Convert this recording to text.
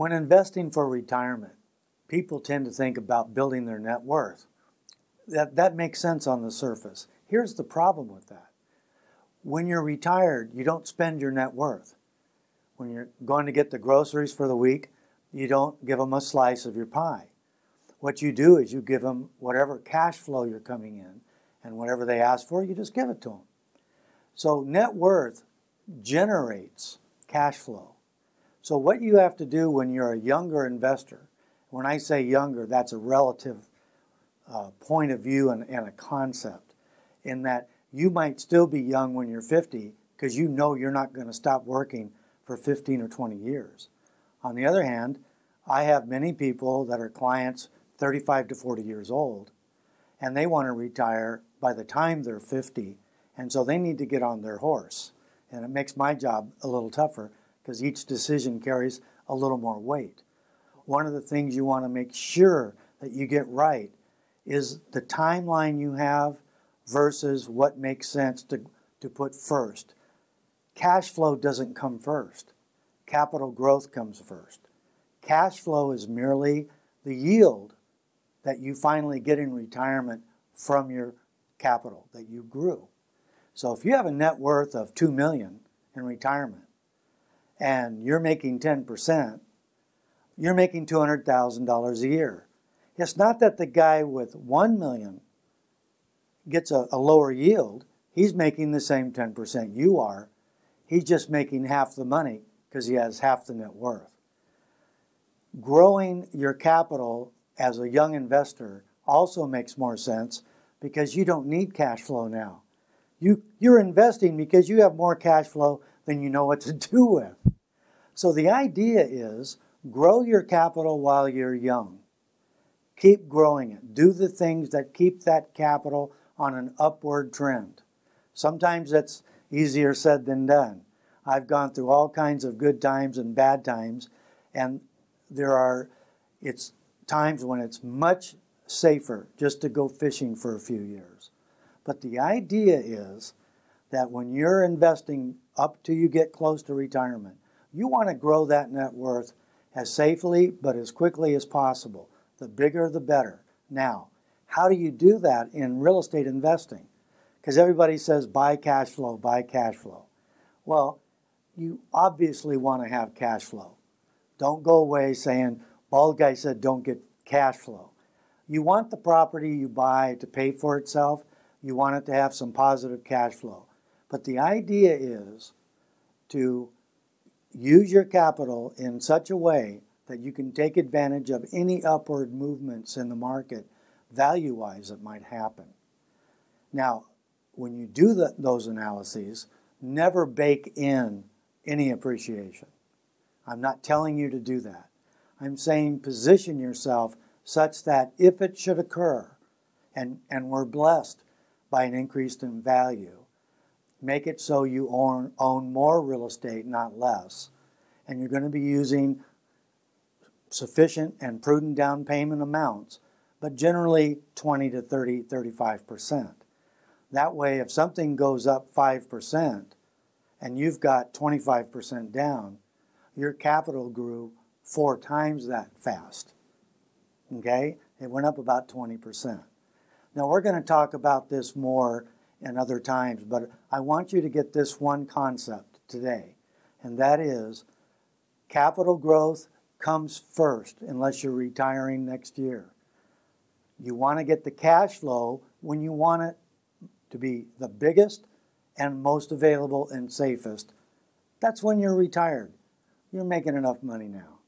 When investing for retirement, people tend to think about building their net worth. That, that makes sense on the surface. Here's the problem with that. When you're retired, you don't spend your net worth. When you're going to get the groceries for the week, you don't give them a slice of your pie. What you do is you give them whatever cash flow you're coming in, and whatever they ask for, you just give it to them. So net worth generates cash flow. So what you have to do when you're a younger investor, when I say younger, that's a relative uh, point of view and, and a concept, in that you might still be young when you're 50 because you know you're not going to stop working for 15 or 20 years. On the other hand, I have many people that are clients 35 to 40 years old and they want to retire by the time they're 50 and so they need to get on their horse and it makes my job a little tougher because each decision carries a little more weight. One of the things you want to make sure that you get right is the timeline you have versus what makes sense to, to put first. Cash flow doesn't come first, capital growth comes first. Cash flow is merely the yield that you finally get in retirement from your capital that you grew. So if you have a net worth of 2 million in retirement and you're making 10%, you're making $200,000 a year. It's not that the guy with 1 million gets a, a lower yield, he's making the same 10% you are. He's just making half the money because he has half the net worth. Growing your capital as a young investor also makes more sense because you don't need cash flow now. You, you're investing because you have more cash flow than you know what to do with. So the idea is grow your capital while you're young. Keep growing it. Do the things that keep that capital on an upward trend. Sometimes that's easier said than done. I've gone through all kinds of good times and bad times, and there are it's times when it's much safer just to go fishing for a few years. But the idea is that when you're investing up till you get close to retirement, you want to grow that net worth as safely but as quickly as possible. The bigger, the better. Now, how do you do that in real estate investing? Because everybody says buy cash flow, buy cash flow. Well, you obviously want to have cash flow. Don't go away saying, bald guy said don't get cash flow. You want the property you buy to pay for itself, you want it to have some positive cash flow. But the idea is to use your capital in such a way that you can take advantage of any upward movements in the market value wise that might happen. Now, when you do the, those analyses, never bake in any appreciation. I'm not telling you to do that. I'm saying position yourself such that if it should occur, and, and we're blessed by an increase in value, make it so you own, own more real estate, not less. And you're going to be using sufficient and prudent down payment amounts but generally 20 to 30, 35%. That way, if something goes up 5% and you've got 25% down, your capital grew four times that fast. Okay? It went up about 20%. Now, we're going to talk about this more in other times, but I want you to get this one concept today, and that is capital growth comes first unless you're retiring next year. You want to get the cash flow when you want it to be the biggest and most available and safest. That's when you're retired. You're making enough money now.